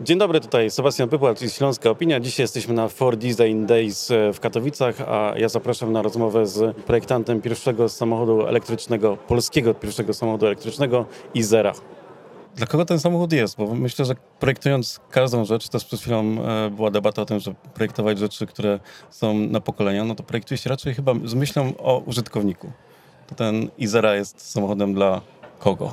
Dzień dobry, tutaj Sebastian Pypłacz i Śląska Opinia. Dzisiaj jesteśmy na Ford Design Days e, w Katowicach, a ja zapraszam na rozmowę z projektantem pierwszego samochodu elektrycznego, polskiego pierwszego samochodu elektrycznego Izera. Dla kogo ten samochód jest? Bo myślę, że projektując każdą rzecz, też przed chwilą e, była debata o tym, że projektować rzeczy, które są na pokolenia, no to projektuje się raczej chyba z myślą o użytkowniku. To ten Izera jest samochodem dla kogo?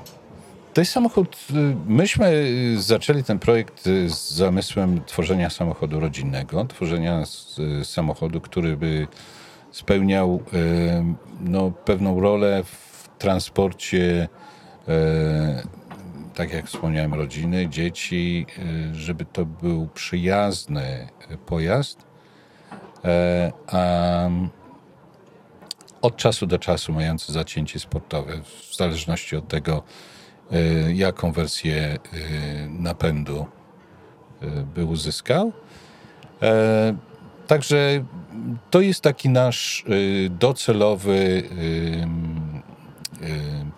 To jest samochód. Y, myśmy y, zaczęli ten projekt y, z zamysłem tworzenia samochodu rodzinnego, tworzenia samochodu, który by spełniał no, pewną rolę w transporcie, tak jak wspomniałem, rodziny, dzieci, żeby to był przyjazny pojazd. A od czasu do czasu mający zacięcie sportowe, w zależności od tego, jaką wersję y, napędu y, by uzyskał. E, także to jest taki nasz docelowy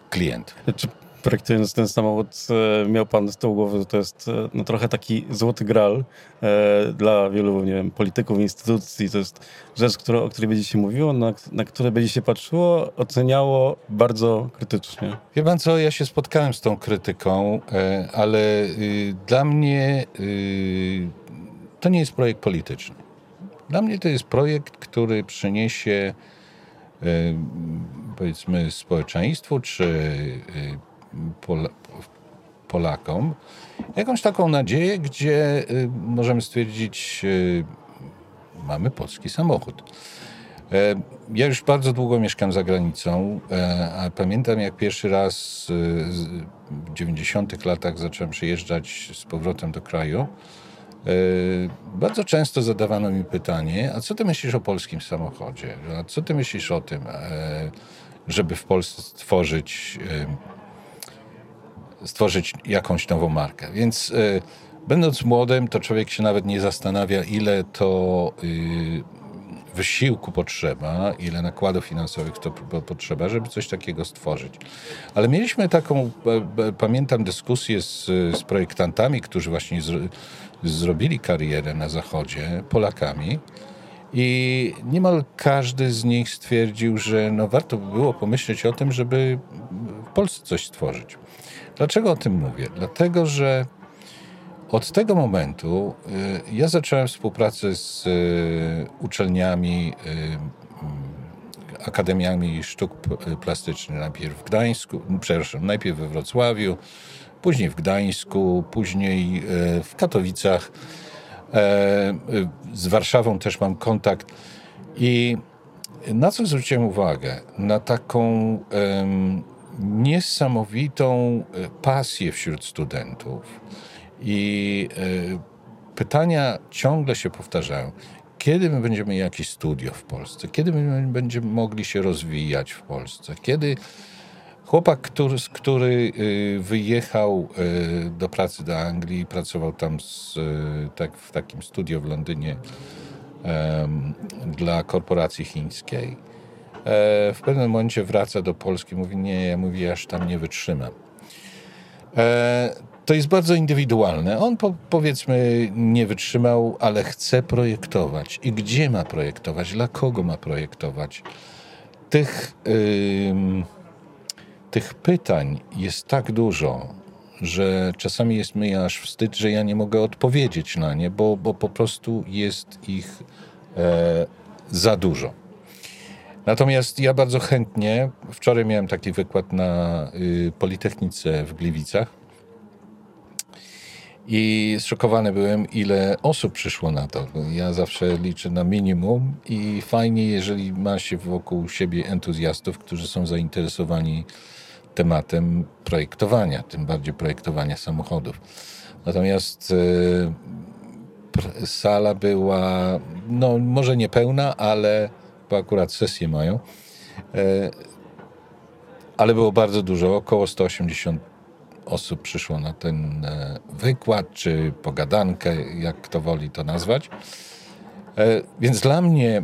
klient. Projektując ten samochód, e, miał pan z tyłu głowy, że to jest e, no, trochę taki złoty gral e, dla wielu nie wiem, polityków, instytucji. To jest rzecz, która, o której będzie się mówiło, na, na które będzie się patrzyło, oceniało bardzo krytycznie. Wie pan co, ja się spotkałem z tą krytyką, e, ale y, dla mnie y, to nie jest projekt polityczny. Dla mnie to jest projekt, który przyniesie y, powiedzmy społeczeństwu czy Pol Polakom jakąś taką nadzieję, gdzie y, możemy stwierdzić, y, mamy polski samochód. E, ja już bardzo długo mieszkam za granicą, e, a pamiętam jak pierwszy raz y, w 90 latach zacząłem przyjeżdżać z powrotem do kraju. E, bardzo często zadawano mi pytanie, a co ty myślisz o polskim samochodzie? A co ty myślisz o tym, żeby w Polsce stworzyć stworzyć jakąś nową markę. Więc y, będąc młodym, to człowiek się nawet nie zastanawia, ile to y, wysiłku potrzeba, ile nakładów finansowych to potrzeba, żeby coś takiego stworzyć. Ale mieliśmy taką, pamiętam dyskusję z, z projektantami, którzy właśnie z, zrobili karierę na Zachodzie, Polakami. I niemal każdy z nich stwierdził, że no warto by było pomyśleć o tym, żeby w Polsce coś stworzyć. Dlaczego o tym mówię? Dlatego, że od tego momentu y, ja zacząłem współpracę z y, uczelniami, y, akademiami sztuk plastycznych. Najpierw w Gdańsku, przepraszam, najpierw we Wrocławiu, później w Gdańsku, później w Katowicach. E, z Warszawą też mam kontakt. I na co zwróciłem uwagę? Na taką niesamowitą e, pasję wśród studentów. I e, pytania ciągle się powtarzają. Kiedy my będziemy jakieś studio w Polsce? Kiedy my będziemy mogli się rozwijać w Polsce? Kiedy chłopak, który, który e, wyjechał do pracy do Anglii, pracował tam z, tak, w takim studio w Londynie dla korporacji chińskiej, w pewnym momencie wraca do Polski, mówi nie, ja mówię, aż tam nie wytrzymam. E, to jest bardzo indywidualne. On po, powiedzmy nie wytrzymał, ale chce projektować. I gdzie ma projektować? Dla kogo ma projektować? Tych, tych pytań jest tak dużo, że czasami jest mi aż wstyd, że ja nie mogę odpowiedzieć na nie, bo, bo po prostu jest ich e, za dużo. Natomiast ja bardzo chętnie, wczoraj miałem taki wykład na y, Politechnice w Gliwicach i zszokowany byłem, ile osób przyszło na to. Ja zawsze liczę na minimum i fajnie, jeżeli ma się wokół siebie entuzjastów, którzy są zainteresowani tematem projektowania, tym bardziej projektowania samochodów. Natomiast y, sala była, no może niepełna, ale bo akurat sesje mają. E, ale było bardzo dużo, około 180 osób przyszło na ten e, wykład, czy pogadankę, jak kto woli to nazwać. E, więc dla mnie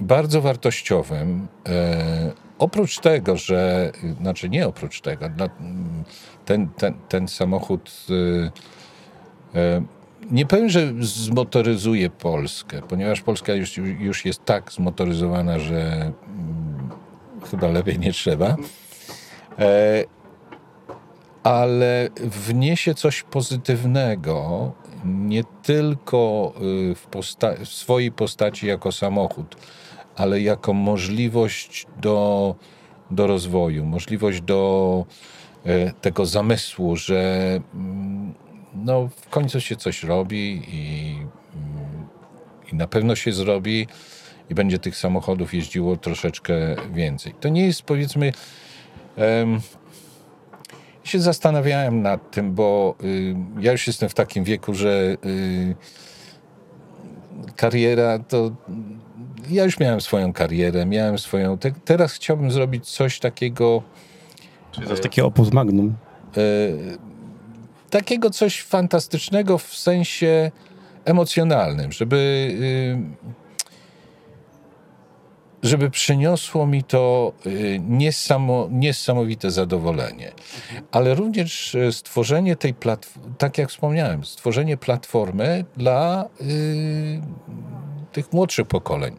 bardzo wartościowym, oprócz tego, że, znaczy nie oprócz tego, ten, ten, ten samochód nie powiem, że zmotoryzuje Polskę, ponieważ Polska już, już jest tak zmotoryzowana, że mm, chyba lepiej nie trzeba. E, ale wniesie coś pozytywnego, nie tylko y, w, posta- w swojej postaci jako samochód, ale jako możliwość do, do rozwoju, możliwość do e, tego zamysłu, że mm, no, w końcu się coś robi i, mm, i na pewno się zrobi i będzie tych samochodów jeździło troszeczkę więcej. To nie jest powiedzmy. Um, się zastanawiałem nad tym, bo y, ja już jestem w takim wieku, że y, kariera to. Ja już miałem swoją karierę, miałem swoją. Te, teraz chciałbym zrobić coś takiego. Czyli coś takiego opus magnum. Y, takiego coś fantastycznego w sensie emocjonalnym, żeby, y, żeby przyniosło mi to y, niesamo, niesamowite zadowolenie. Ale również y, stworzenie tej platformy, tak jak wspomniałem, stworzenie platformy dla tych młodszych pokoleń,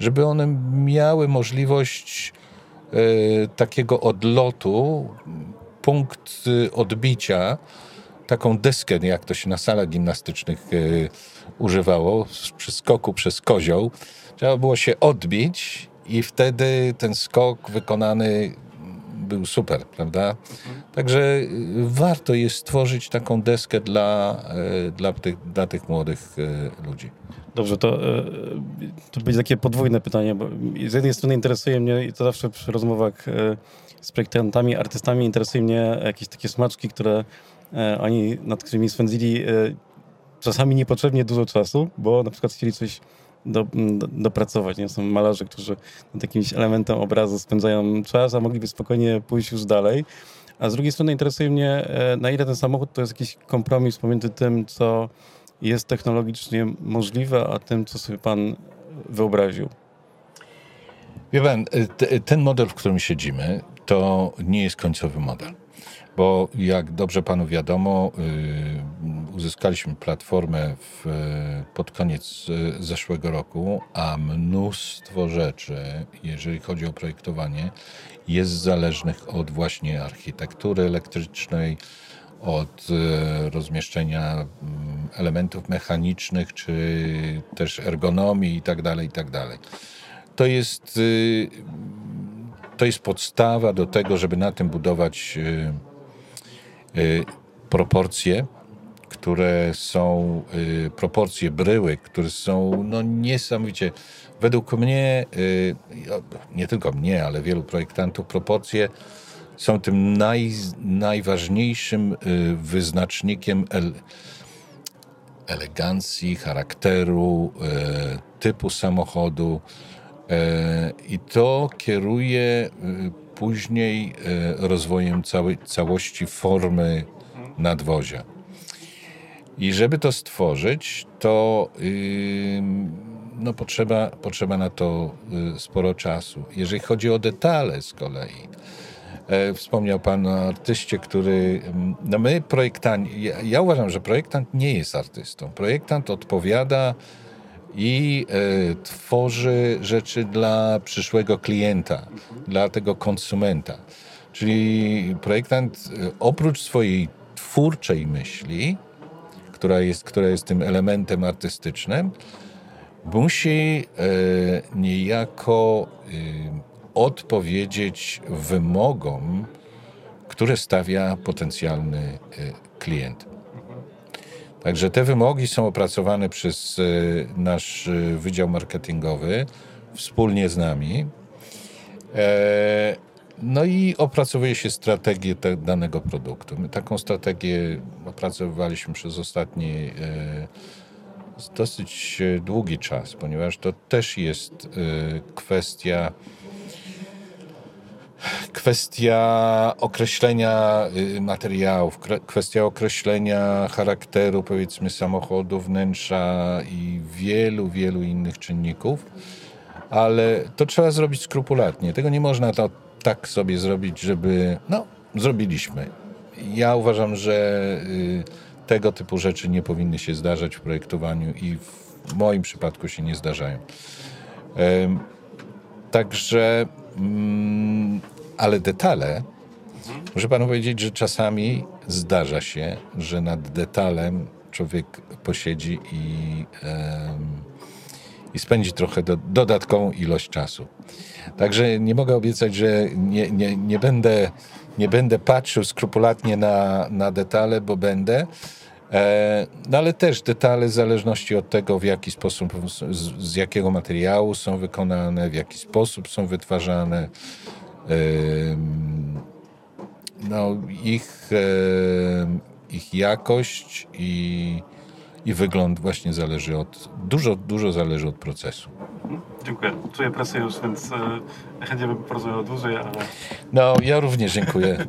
żeby one miały możliwość takiego odlotu, punkt odbicia, taką deskę, jak to się na salach gimnastycznych e, używało, przy skoku przez kozioł. Trzeba było się odbić i wtedy ten skok wykonany był super, prawda? Także e, warto jest stworzyć taką deskę dla, e, dla, tych, dla tych młodych ludzi. Dobrze, to, to będzie takie podwójne pytanie, bo z jednej strony interesuje mnie, i to zawsze przy rozmowach z projektantami, artystami, interesuje mnie jakieś takie smaczki, które oni, nad którymi spędzili e, czasami niepotrzebnie dużo czasu, bo na przykład chcieli coś do, do, dopracować. Nie? Są malarze, którzy nad jakimś elementem obrazu spędzają czas, a mogliby spokojnie pójść już dalej. A z drugiej strony interesuje mnie, e, na ile ten samochód to jest jakiś kompromis pomiędzy tym, co jest technologicznie możliwe, a tym, co sobie pan wyobraził. Wie pan, ten model, w którym siedzimy, to nie jest końcowy model bo jak dobrze panu wiadomo, y, uzyskaliśmy platformę w, pod koniec y, zeszłego roku, a mnóstwo rzeczy, jeżeli chodzi o projektowanie, jest zależnych od właśnie architektury elektrycznej, od y, rozmieszczenia mm, elementów mechanicznych, czy też ergonomii itd., tak itd. Tak to jest, to jest podstawa do tego, żeby na tym budować Y, proporcje, które są, y, proporcje bryły, które są no, niesamowicie, według mnie, y, nie tylko mnie, ale wielu projektantów, proporcje są tym naj, najważniejszym wyznacznikiem ele, elegancji, charakteru, typu samochodu. I to kieruje później e, rozwojem całej, całości formy nadwozia. I żeby to stworzyć, to no, potrzeba, potrzeba na to yy, sporo czasu. Jeżeli chodzi o detale z kolei, e, wspomniał Pan o artyście, który. No my, projektanci, ja, ja uważam, że projektant nie jest artystą. Projektant odpowiada i e, tworzy rzeczy dla przyszłego klienta, dla tego konsumenta. Czyli projektant e, oprócz swojej twórczej myśli, która jest, która jest tym elementem artystycznym, musi e, niejako odpowiedzieć wymogom, które stawia potencjalny klient. Także te wymogi są opracowane przez e, nasz e, Wydział Marketingowy wspólnie z nami. E, no i opracowuje się strategię danego produktu. My taką strategię opracowywaliśmy przez ostatni dosyć długi czas, ponieważ to też jest kwestia kwestia określenia y, materiałów, kwestia określenia charakteru, powiedzmy, samochodu, wnętrza i wielu, wielu innych czynników, ale to trzeba zrobić skrupulatnie. Tego nie można to tak sobie zrobić, żeby. No, zrobiliśmy. Ja uważam, że y, tego typu rzeczy nie powinny się zdarzać w projektowaniu i w moim przypadku się nie zdarzają. Także, mm, ale detale, muszę panu powiedzieć, że czasami zdarza się, że nad detalem człowiek posiedzi i, i spędzi trochę do, dodatkową ilość czasu. Także nie mogę obiecać, że nie, nie, nie, będę, nie będę patrzył skrupulatnie na, na detale, bo będę. E, No ale też detale w zależności od tego, w jaki sposób, z, z jakiego materiału są wykonane, w jaki sposób są wytwarzane. No, ich, ich jakość i, i wygląd właśnie zależy od, dużo, dużo zależy od procesu. Dziękuję. Czuję presję już, więc e, chętnie bym porozmawiał dłużej, ale No, ja również dziękuję.